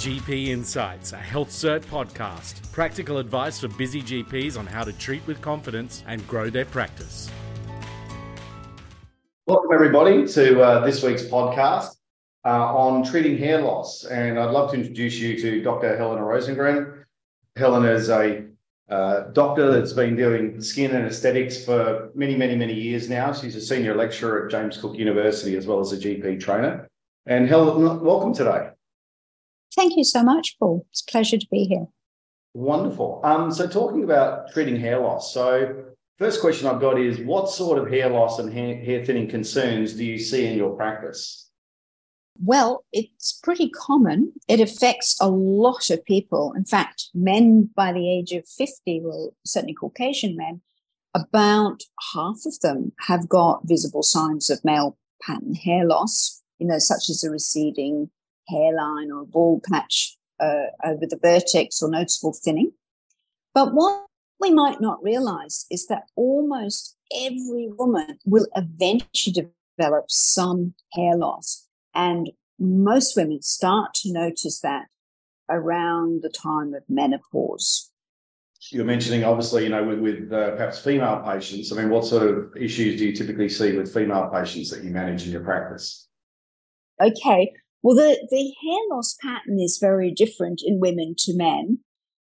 GP Insights, a HealthCert podcast. Practical advice for busy GPs on how to treat with confidence and grow their practice. Welcome, everybody, to uh, this week's podcast uh, on treating hair loss. And I'd love to introduce you to Dr. Helena Rosengren. Helena is a uh, doctor that's been doing skin and aesthetics for many, many, many years now. She's a senior lecturer at James Cook University as well as a GP trainer. And Helen, welcome today. Thank you so much, Paul. It's a pleasure to be here. Wonderful. Um, so, talking about treating hair loss. So, first question I've got is what sort of hair loss and hair, hair thinning concerns do you see in your practice? Well, it's pretty common. It affects a lot of people. In fact, men by the age of 50, well, certainly Caucasian men, about half of them have got visible signs of male pattern hair loss, you know, such as a receding hairline or a bald patch uh, over the vertex or noticeable thinning. But what we might not realize is that almost every woman will eventually develop some hair loss. And most women start to notice that around the time of menopause. You're mentioning, obviously, you know, with, with uh, perhaps female patients. I mean, what sort of issues do you typically see with female patients that you manage in your practice? Okay. Well, the, the hair loss pattern is very different in women to men.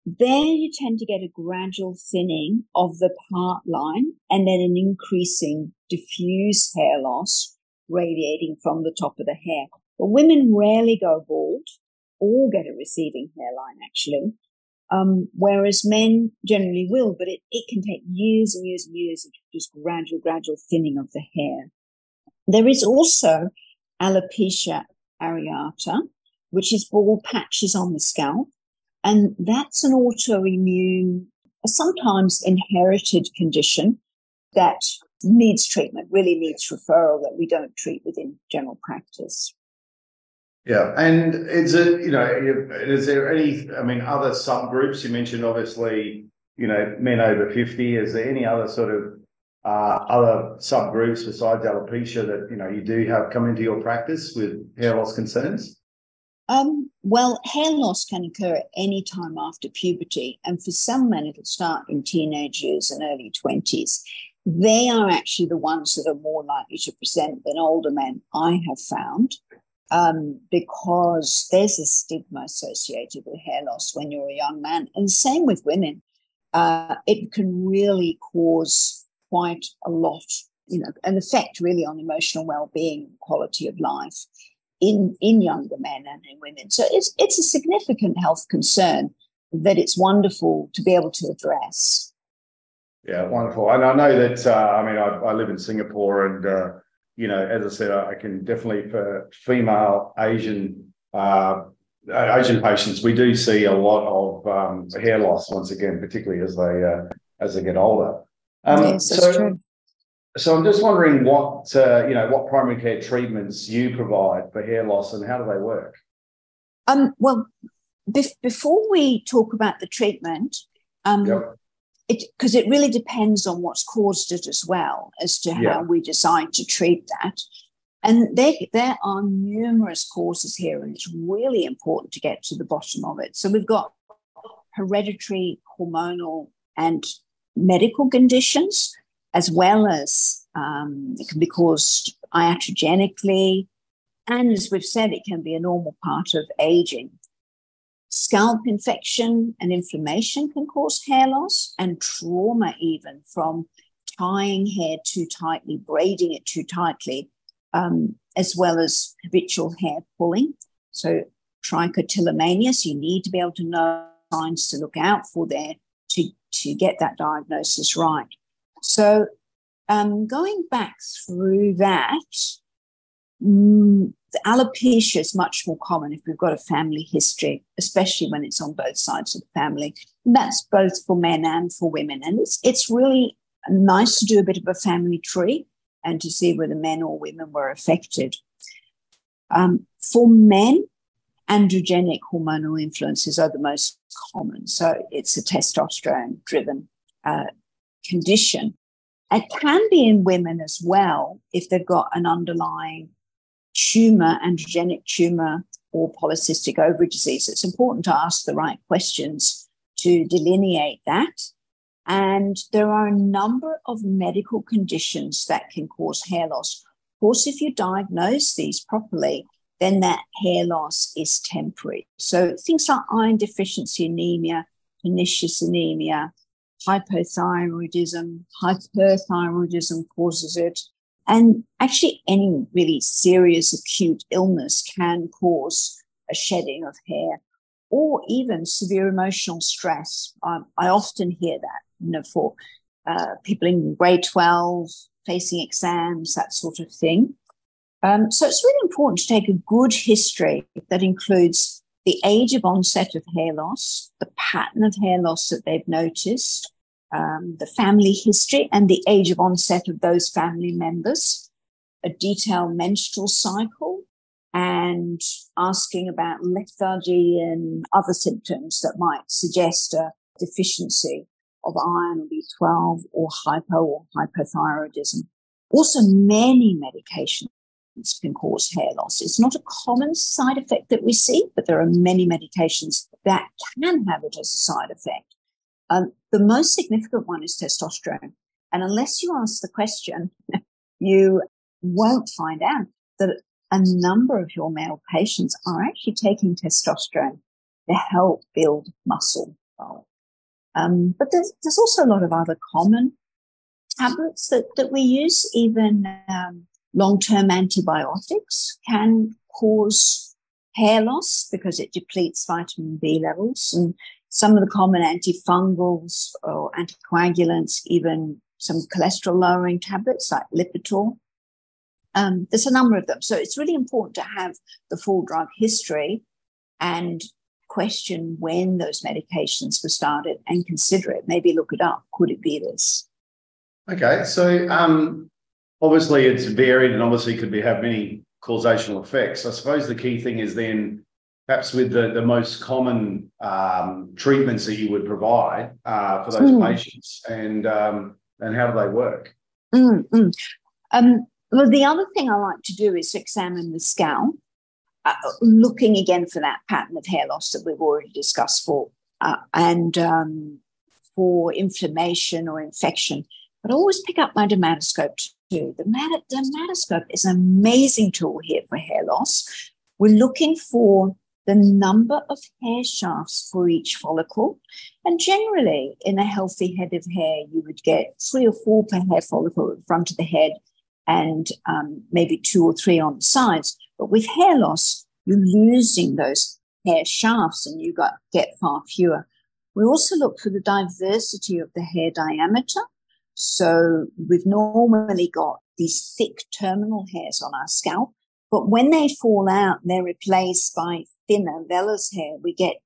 There you tend to get a gradual thinning of the part line and then an increasing diffuse hair loss radiating from the top of the hair. But women rarely go bald or get a receding hairline, actually. Um, whereas men generally will, but it, it can take years and years and years of just gradual, gradual thinning of the hair. There is also alopecia areata, which is bald patches on the scalp. And that's an autoimmune, sometimes inherited condition that needs treatment, really needs referral that we don't treat within general practice. Yeah, and is it you know is there any I mean other subgroups you mentioned obviously you know men over fifty is there any other sort of uh, other subgroups besides alopecia that you know you do have come into your practice with hair loss concerns? Um, well, hair loss can occur at any time after puberty, and for some men, it'll start in teenage years and early 20s. They are actually the ones that are more likely to present than older men, I have found, um, because there's a stigma associated with hair loss when you're a young man. And same with women. Uh, it can really cause quite a lot, you know, an effect really on emotional well-being, quality of life in in younger men and in women. So it's it's a significant health concern that it's wonderful to be able to address. Yeah, wonderful. And I know that uh, I mean I, I, live in Singapore, and uh, you know, as I said, I can definitely for female Asian. Uh, Asian patients, we do see a lot of um, hair loss once again, particularly as they uh, as they get older. Um, yes, so, true. So I'm just wondering what uh, you know what primary care treatments you provide for hair loss and how do they work? Um, well, be- before we talk about the treatment, um, yep. it because it really depends on what's caused it as well as to how yeah. we decide to treat that. And there, there are numerous causes here, and it's really important to get to the bottom of it. So we've got hereditary, hormonal, and medical conditions, as well as um, it can be caused iatrogenically. And as we've said, it can be a normal part of aging. Scalp infection and inflammation can cause hair loss and trauma, even from tying hair too tightly, braiding it too tightly, um, as well as habitual hair pulling. So, trichotillomania, so you need to be able to know signs to look out for there to, get that diagnosis right. So, um, going back through that, mm, alopecia is much more common if we've got a family history, especially when it's on both sides of the family. And that's both for men and for women. And it's, it's really nice to do a bit of a family tree and to see whether men or women were affected. Um, for men, androgenic hormonal influences are the most common. So it's a testosterone driven uh, condition. It can be in women as well if they've got an underlying tumor, androgenic tumor, or polycystic ovary disease. It's important to ask the right questions to delineate that. And there are a number of medical conditions that can cause hair loss. Of course, if you diagnose these properly, then that hair loss is temporary. So things like iron deficiency anemia, pernicious anemia, hypothyroidism, hyperthyroidism causes it. And actually, any really serious acute illness can cause a shedding of hair or even severe emotional stress. Um, I often hear that, you know, for uh, people in grade 12 facing exams, that sort of thing. Um, so it's really important to take a good history that includes the age of onset of hair loss, the pattern of hair loss that they've noticed, um, the family history and the age of onset of those family members, a detailed menstrual cycle, and asking about lethargy and other symptoms that might suggest a deficiency of iron or B12 or hypo or hyperthyroidism. Also, many medications can cause hair loss. It's not a common side effect that we see, but there are many medications that can have it as a side effect. Um, the most significant one is testosterone. And unless you ask the question, you won't find out that a number of your male patients are actually taking testosterone to help build muscle. Um, but there's, there's also a lot of other common tablets that, that we use. Even um, long-term antibiotics can cause hair loss because it depletes vitamin B levels. And some of the common antifungals or anticoagulants, even some cholesterol lowering tablets like Lipitor. Um, there's a number of them. So it's really important to have the full drug history and question when those medications were started and consider it. Maybe look it up. Could it be this? Okay. So um, obviously it's varied and obviously could be have many causational effects. I suppose the key thing is then perhaps with the, the most common um, treatments that you would provide uh, for those mm. patients and um, and how do they work? Mm-hmm. Um, well, the other thing I like to do is examine the scalp, uh, looking again for that pattern of hair loss that we've already discussed for, uh, and um, for inflammation or infection. But I always pick up my dermatoscope too. The dermatoscope is an amazing tool here for hair loss. We're looking for the number of hair shafts for each follicle. And generally, in a healthy head of hair, you would get three or four per hair follicle the front of the head and um, maybe two or three on the sides. But with hair loss, you're losing those hair shafts and you got, get far fewer. We also look for the diversity of the hair diameter. So we've normally got these thick terminal hairs on our scalp, but when they fall out, they're replaced by thinner vellus hair, we get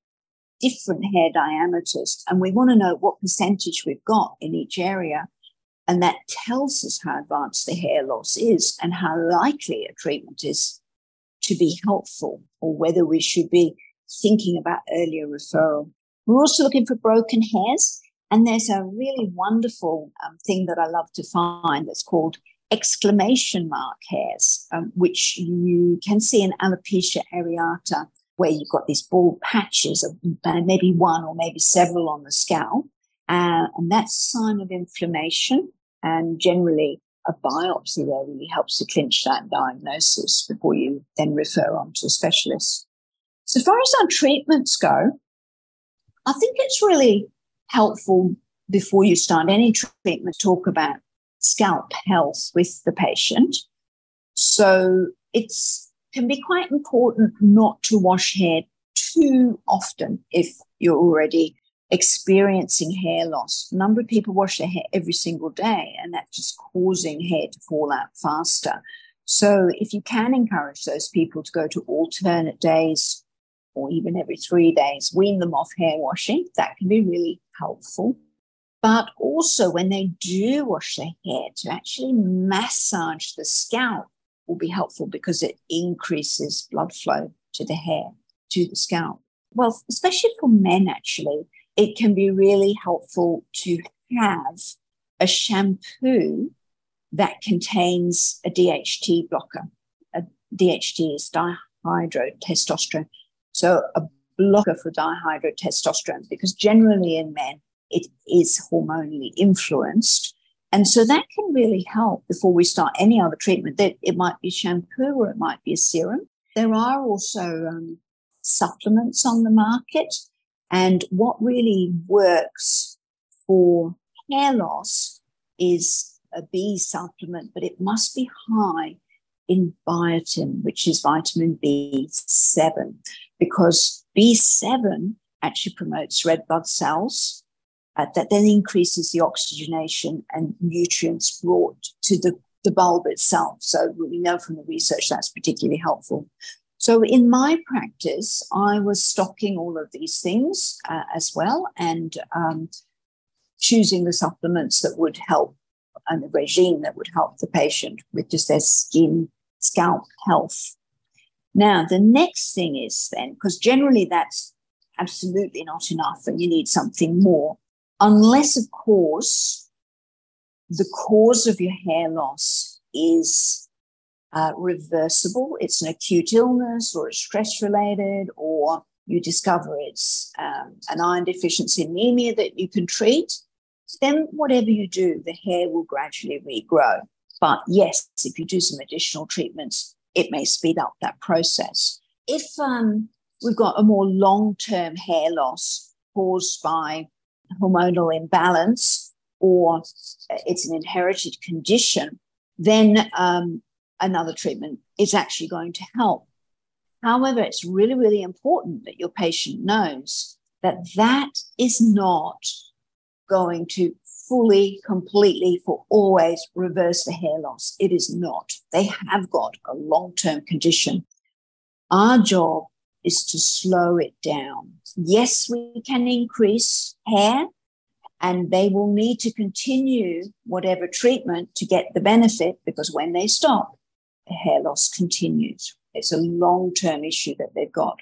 different hair diameters and we want to know what percentage we've got in each area. And that tells us how advanced the hair loss is and how likely a treatment is to be helpful or whether we should be thinking about earlier referral. We're also looking for broken hairs. And there's a really wonderful um, thing that I love to find that's called exclamation mark hairs, um, which you can see in alopecia areata where you've got these bald patches of uh, maybe one or maybe several on the scalp. Uh, and that's a sign of inflammation. And generally, a biopsy there really helps to clinch that diagnosis before you then refer on to a specialist. So far as our treatments go, I think it's really helpful before you start any treatment talk about scalp health with the patient. So it's can be quite important not to wash hair too often if you're already experiencing hair loss. A number of people wash their hair every single day, and that's just causing hair to fall out faster. So, if you can encourage those people to go to alternate days or even every three days, wean them off hair washing, that can be really helpful. But also, when they do wash their hair, to actually massage the scalp will be helpful because it increases blood flow to the hair, to the scalp. Well, especially for men, actually, it can be really helpful to have a shampoo that contains a DHT blocker. A DHT is dihydrotestosterone. So a blocker for dihydrotestosterone because generally in men it is hormonally influenced. And so that can really help before we start any other treatment. That it might be shampoo or it might be a serum. There are also um, supplements on the market. And what really works for hair loss is a B supplement, but it must be high in biotin, which is vitamin B7, because B7 actually promotes red blood cells. Uh, that then increases the oxygenation and nutrients brought to the, the bulb itself. So we know from the research that's particularly helpful. So in my practice, I was stocking all of these things uh, as well and um, choosing the supplements that would help and the regime that would help the patient with just their skin, scalp health. Now, the next thing is then, because generally that's absolutely not enough and you need something more, unless, of course, the cause of your hair loss is uh, reversible. It's an acute illness or it's stress related, or you discover it's um, an iron deficiency anemia that you can treat. Then, whatever you do, the hair will gradually regrow. But yes, if you do some additional treatments, it may speed up that process. If um, we've got a more long term hair loss caused by hormonal imbalance or it's an inherited condition, then um, another treatment is actually going to help. However, it's really, really important that your patient knows that that is not going to fully, completely, for always reverse the hair loss. It is not. They have got a long term condition. Our job is to slow it down. Yes, we can increase hair, and they will need to continue whatever treatment to get the benefit because when they stop, the hair loss continues. It's a long term issue that they've got.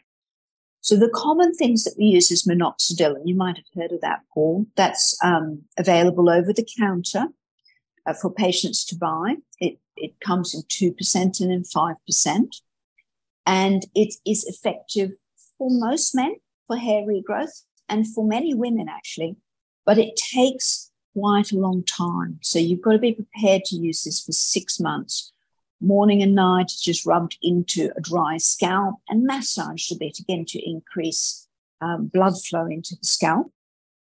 So the common things that we use is minoxidil, and you might have heard of that, Paul. That's um, available over the counter uh, for patients to buy. It, it comes in 2% and in 5%. And it is effective for most men for hair regrowth and for many women, actually. But it takes quite a long time. So you've got to be prepared to use this for six months morning and night, just rubbed into a dry scalp and massaged a bit again to increase um, blood flow into the scalp.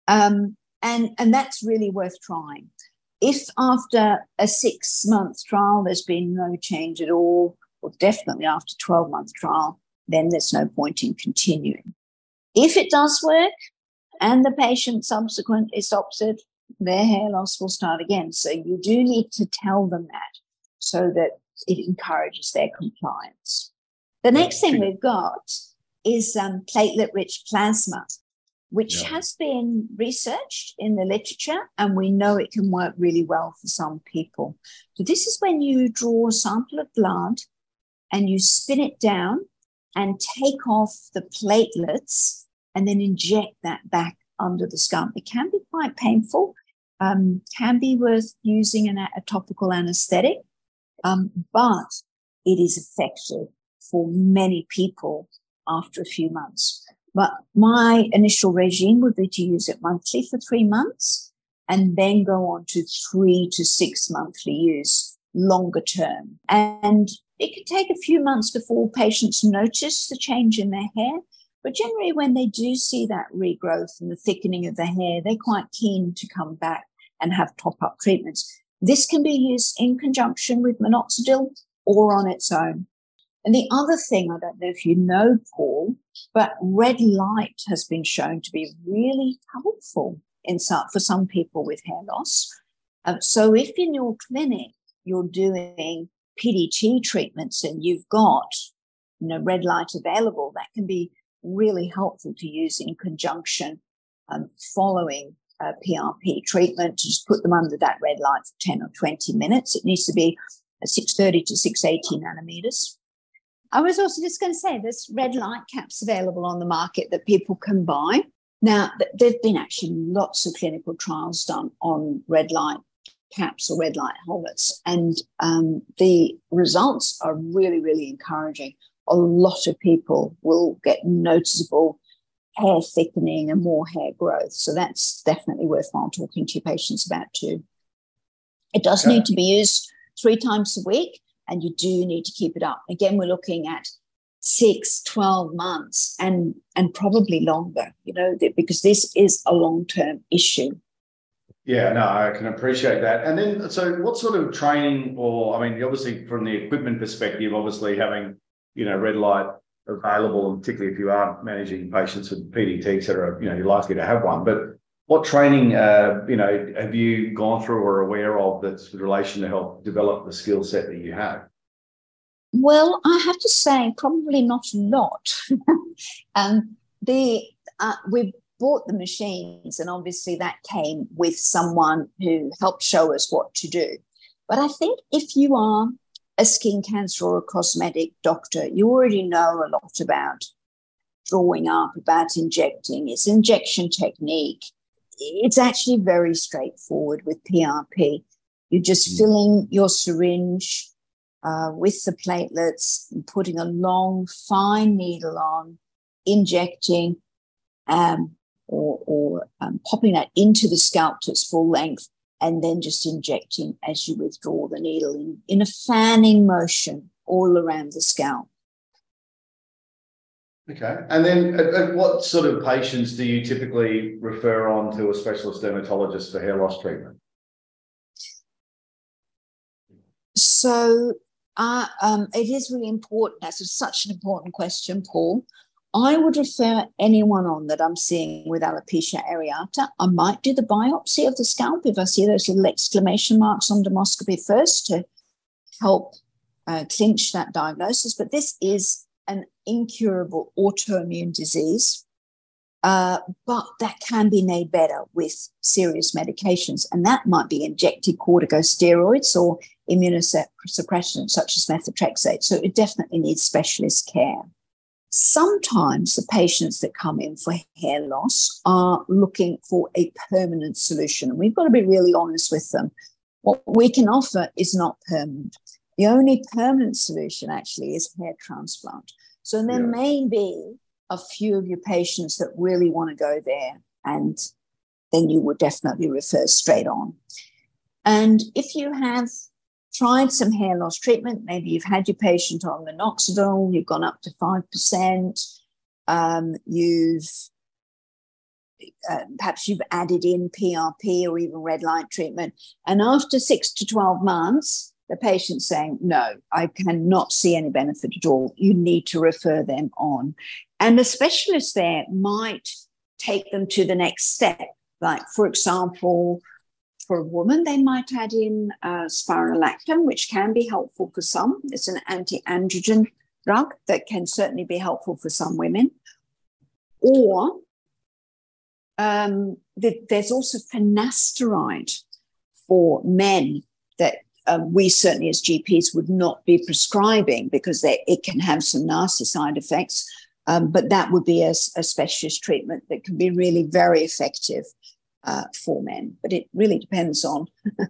Um, and, and that's really worth trying. If after a six month trial there's been no change at all, or definitely after 12 month trial, then there's no point in continuing. If it does work and the patient subsequently stops it, their hair loss will start again. So you do need to tell them that so that it encourages their compliance. The next thing we've got is um, platelet rich plasma, which yeah. has been researched in the literature, and we know it can work really well for some people. So, this is when you draw a sample of blood and you spin it down and take off the platelets and then inject that back under the scalp. It can be quite painful, um, can be worth using an, a topical anesthetic um, but it is effective for many people after a few months. But my initial regime would be to use it monthly for three months and then go on to three to six monthly use longer term. And it can take a few months before patients notice the change in their hair. But generally, when they do see that regrowth and the thickening of the hair, they're quite keen to come back and have top up treatments. This can be used in conjunction with minoxidil or on its own. And the other thing, I don't know if you know, Paul, but red light has been shown to be really helpful in some, for some people with hair loss. Um, so if in your clinic you're doing PDT treatments and you've got you know, red light available, that can be really helpful to use in conjunction um, following uh, PRP treatment to just put them under that red light for 10 or 20 minutes. It needs to be 630 to 680 nanometers. I was also just going to say there's red light caps available on the market that people can buy. Now, there've been actually lots of clinical trials done on red light caps or red light helmets. And um, the results are really, really encouraging. A lot of people will get noticeable hair thickening and more hair growth. So that's definitely worthwhile talking to your patients about too. It does okay. need to be used three times a week, and you do need to keep it up. Again, we're looking at six, 12 months and, and probably longer, you know, because this is a long term issue. Yeah, no, I can appreciate that. And then, so what sort of training, or I mean, obviously from the equipment perspective, obviously having, you know, red light available, and particularly if you are managing patients with PDT, et cetera, you know, you're likely to have one. But what training, uh, you know, have you gone through or aware of that's in relation to help develop the skill set that you have? Well, I have to say, probably not a lot. um, the uh, we bought the machines, and obviously that came with someone who helped show us what to do. But I think if you are a skin cancer or a cosmetic doctor, you already know a lot about drawing up, about injecting, its injection technique. It's actually very straightforward with PRP. You're just mm. filling your syringe uh, with the platelets, and putting a long, fine needle on, injecting, um, or, or um, popping that into the scalp to its full length, and then just injecting as you withdraw the needle in, in a fanning motion all around the scalp. Okay. And then uh, uh, what sort of patients do you typically refer on to a specialist dermatologist for hair loss treatment? So uh, um, it is really important. That's such an important question, Paul. I would refer anyone on that I'm seeing with alopecia areata. I might do the biopsy of the scalp if I see those little exclamation marks on dermoscopy first to help uh, clinch that diagnosis. But this is an incurable autoimmune disease, uh, but that can be made better with serious medications. And that might be injected corticosteroids or immunosuppression, such as methotrexate. So it definitely needs specialist care. Sometimes the patients that come in for hair loss are looking for a permanent solution. And we've got to be really honest with them. What we can offer is not permanent. The only permanent solution actually is hair transplant. So there yeah. may be a few of your patients that really want to go there, and then you would definitely refer straight on. And if you have tried some hair loss treatment. Maybe you've had your patient on minoxidil, you've gone up to 5%, um, you've uh, perhaps you've added in PRP or even red light treatment. And after six to 12 months, the patient's saying, No, I cannot see any benefit at all. You need to refer them on. And the specialist there might take them to the next step. Like, for example, for a woman, they might add in uh, spironolactone, which can be helpful for some. It's an anti androgen drug that can certainly be helpful for some women. Or um, the, there's also finasteride for men that um, we certainly as GPs would not be prescribing because they, it can have some nasty side effects. Um, but that would be a, a specialist treatment that can be really very effective uh, for men. But it really depends on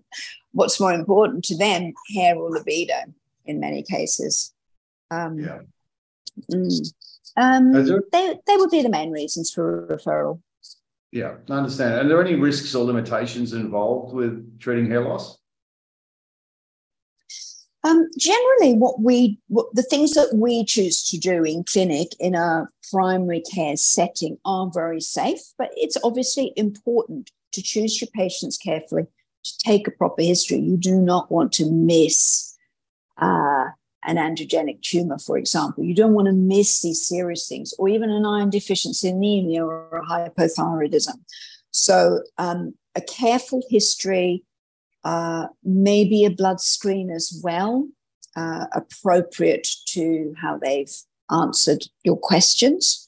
what's more important to them, hair or libido, in many cases. Um, yeah. Mm, um, there, they, they would be the main reasons for referral. Yeah, I understand. Are there any risks or limitations involved with treating hair loss? Um, generally, what we what, the things that we choose to do in clinic in a primary care setting are very safe, but it's obviously important to choose your patients carefully, to take a proper history. You do not want to miss uh, an androgenic tumor, for example. You don't want to miss these serious things, or even an iron deficiency anemia or hypothyroidism. So, um, a careful history uh, maybe a blood screen as well, uh, appropriate to how they've answered your questions.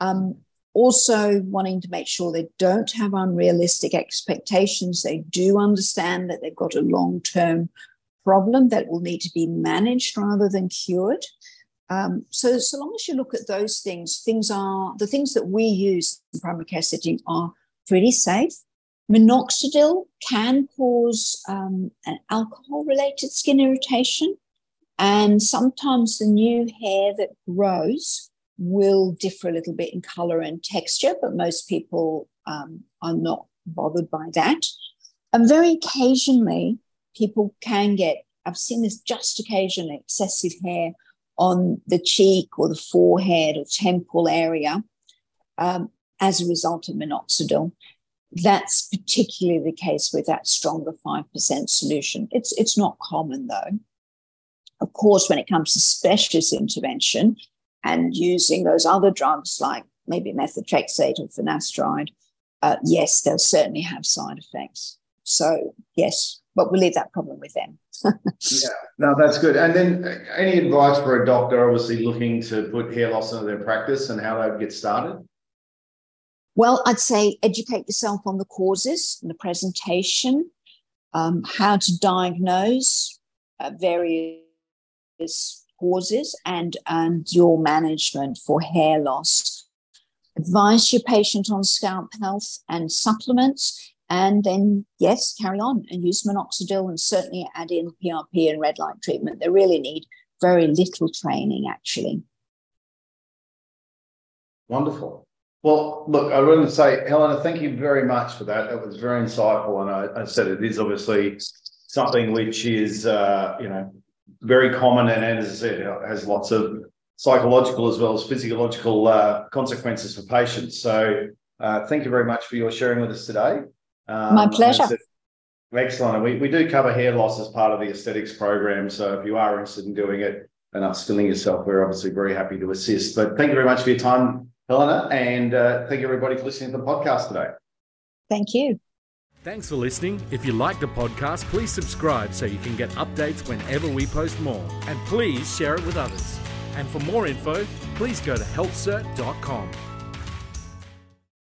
Um, also, wanting to make sure they don't have unrealistic expectations. They do understand that they've got a long term problem that will need to be managed rather than cured. Um, so, so long as you look at those things, things are the things that we use in primary care setting are pretty safe Minoxidil can cause um, an alcohol related skin irritation. And sometimes the new hair that grows will differ a little bit in color and texture, but most people um, are not bothered by that. And very occasionally, people can get, I've seen this just occasionally, excessive hair on the cheek or the forehead or temple area um, as a result of minoxidil. That's particularly the case with that stronger 5% solution. It's, it's not common though. Of course, when it comes to specialist intervention and using those other drugs like maybe methotrexate or finasteride, uh, yes, they'll certainly have side effects. So, yes, but we'll leave that problem with them. yeah, no, that's good. And then uh, any advice for a doctor obviously looking to put hair loss into their practice and how they would get started? Well, I'd say educate yourself on the causes and the presentation, um, how to diagnose uh, various causes, and, and your management for hair loss. Advise your patient on scalp health and supplements, and then, yes, carry on and use minoxidil and certainly add in PRP and red light treatment. They really need very little training, actually. Wonderful. Well, look, I want to say, Helena, thank you very much for that. That was very insightful. And I, I said it is obviously something which is, uh, you know, very common and, as I said, it has lots of psychological as well as physiological uh, consequences for patients. So uh, thank you very much for your sharing with us today. Um, My pleasure. Excellent. And we, we do cover hair loss as part of the aesthetics program. So if you are interested in doing it and upskilling yourself, we're obviously very happy to assist. But thank you very much for your time, Helena, and uh, thank you everybody for listening to the podcast today. Thank you. Thanks for listening. If you like the podcast, please subscribe so you can get updates whenever we post more. And please share it with others. And for more info, please go to healthcert.com.